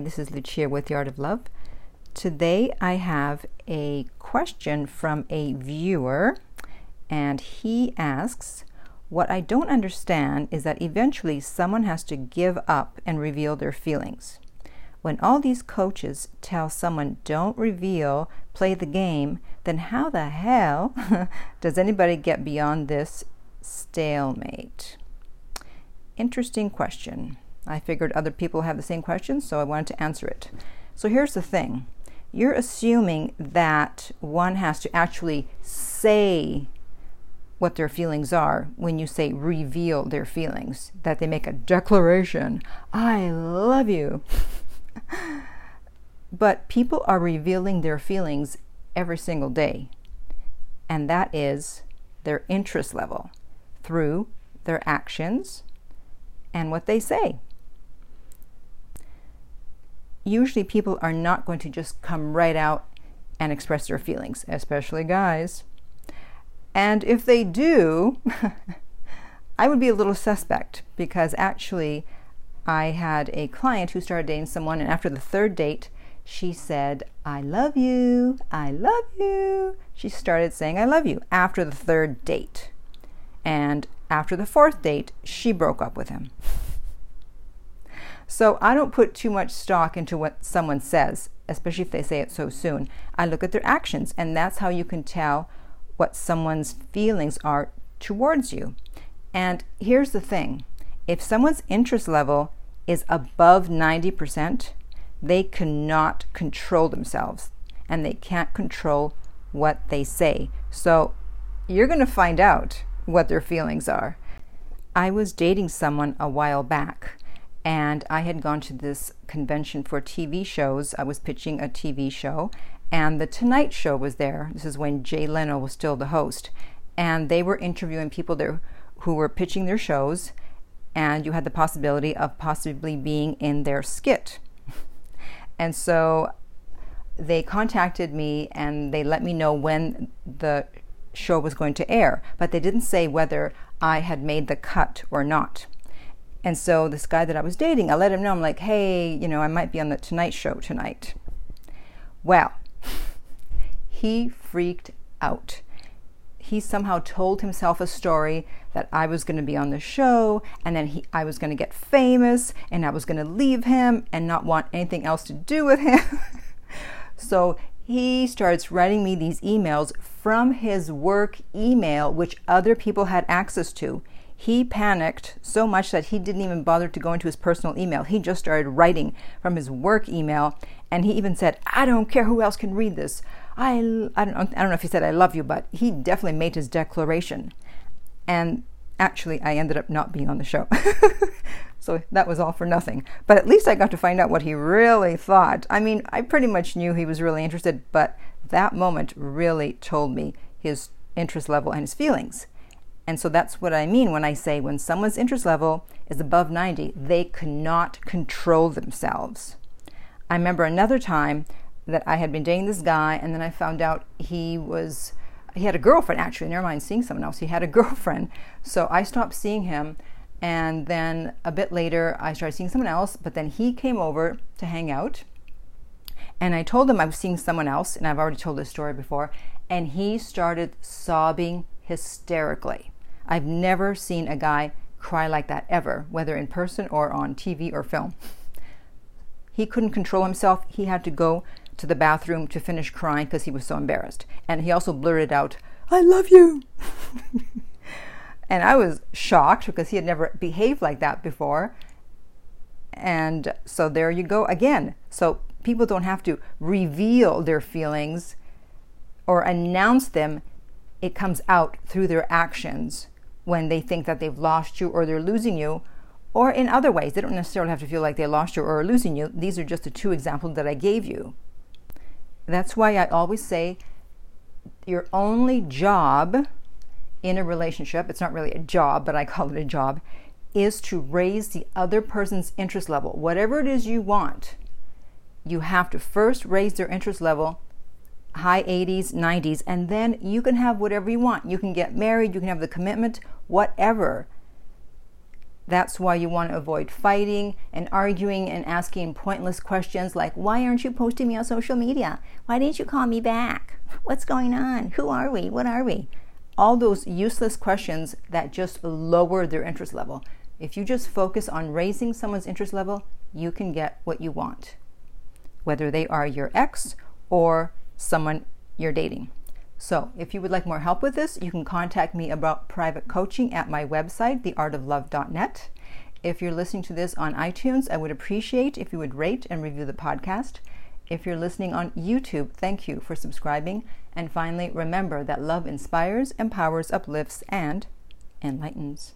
This is Lucia with The Art of Love. Today I have a question from a viewer, and he asks What I don't understand is that eventually someone has to give up and reveal their feelings. When all these coaches tell someone don't reveal, play the game, then how the hell does anybody get beyond this stalemate? Interesting question. I figured other people have the same question, so I wanted to answer it. So here's the thing you're assuming that one has to actually say what their feelings are when you say reveal their feelings, that they make a declaration I love you. but people are revealing their feelings every single day, and that is their interest level through their actions and what they say usually people are not going to just come right out and express their feelings, especially guys. And if they do, I would be a little suspect because actually I had a client who started dating someone, and after the third date, she said, I love you, I love you. She started saying, I love you after the third date. And after the fourth date, she broke up with him. So I don't put too much stock into what someone says, especially if they say it so soon. I look at their actions, and that's how you can tell what someone's feelings are towards you. And here's the thing if someone's interest level is above 90%, they cannot control themselves and they can't control what they say. So you're going to find out what their feelings are. I was dating someone a while back and I had gone to this convention for TV shows. I was pitching a TV show, and The Tonight Show was there. This is when Jay Leno was still the host, and they were interviewing people there who were pitching their shows, and you had the possibility of possibly being in their skit. and so they contacted me and they let me know when the show was going to air, but they didn't say whether I had made the cut or not. And so this guy that I was dating, I let him know, I'm like, hey, you know, I might be on the Tonight Show tonight. Well, he freaked out. He somehow told himself a story that I was going to be on the show and then he, I was going to get famous and I was going to leave him and not want anything else to do with him. so he starts writing me these emails from his work email, which other people had access to. He panicked so much that he didn't even bother to go into his personal email. He just started writing from his work email, and he even said, "I don't care who else can read this. I, I don't, I don't know if he said I love you, but he definitely made his declaration." And actually, I ended up not being on the show. so that was all for nothing. But at least I got to find out what he really thought. I mean, I pretty much knew he was really interested, but that moment really told me his interest level and his feelings. And so that's what I mean when I say when someone's interest level is above 90, they cannot control themselves. I remember another time that I had been dating this guy, and then I found out he was he had a girlfriend actually. Never mind seeing someone else. He had a girlfriend. So I stopped seeing him, and then a bit later I started seeing someone else. But then he came over to hang out, and I told him I was seeing someone else, and I've already told this story before. And he started sobbing hysterically. I've never seen a guy cry like that ever, whether in person or on TV or film. He couldn't control himself. He had to go to the bathroom to finish crying because he was so embarrassed. And he also blurted out, I love you. and I was shocked because he had never behaved like that before. And so there you go again. So people don't have to reveal their feelings or announce them, it comes out through their actions when they think that they've lost you or they're losing you, or in other ways. They don't necessarily have to feel like they lost you or are losing you. These are just the two examples that I gave you. That's why I always say your only job in a relationship, it's not really a job, but I call it a job, is to raise the other person's interest level. Whatever it is you want, you have to first raise their interest level high 80s, 90s, and then you can have whatever you want. You can get married, you can have the commitment, whatever. That's why you want to avoid fighting and arguing and asking pointless questions like, Why aren't you posting me on social media? Why didn't you call me back? What's going on? Who are we? What are we? All those useless questions that just lower their interest level. If you just focus on raising someone's interest level, you can get what you want, whether they are your ex or someone you're dating. So, if you would like more help with this, you can contact me about private coaching at my website, theartoflove.net. If you're listening to this on iTunes, I would appreciate if you would rate and review the podcast. If you're listening on YouTube, thank you for subscribing. And finally, remember that love inspires, empowers, uplifts, and enlightens.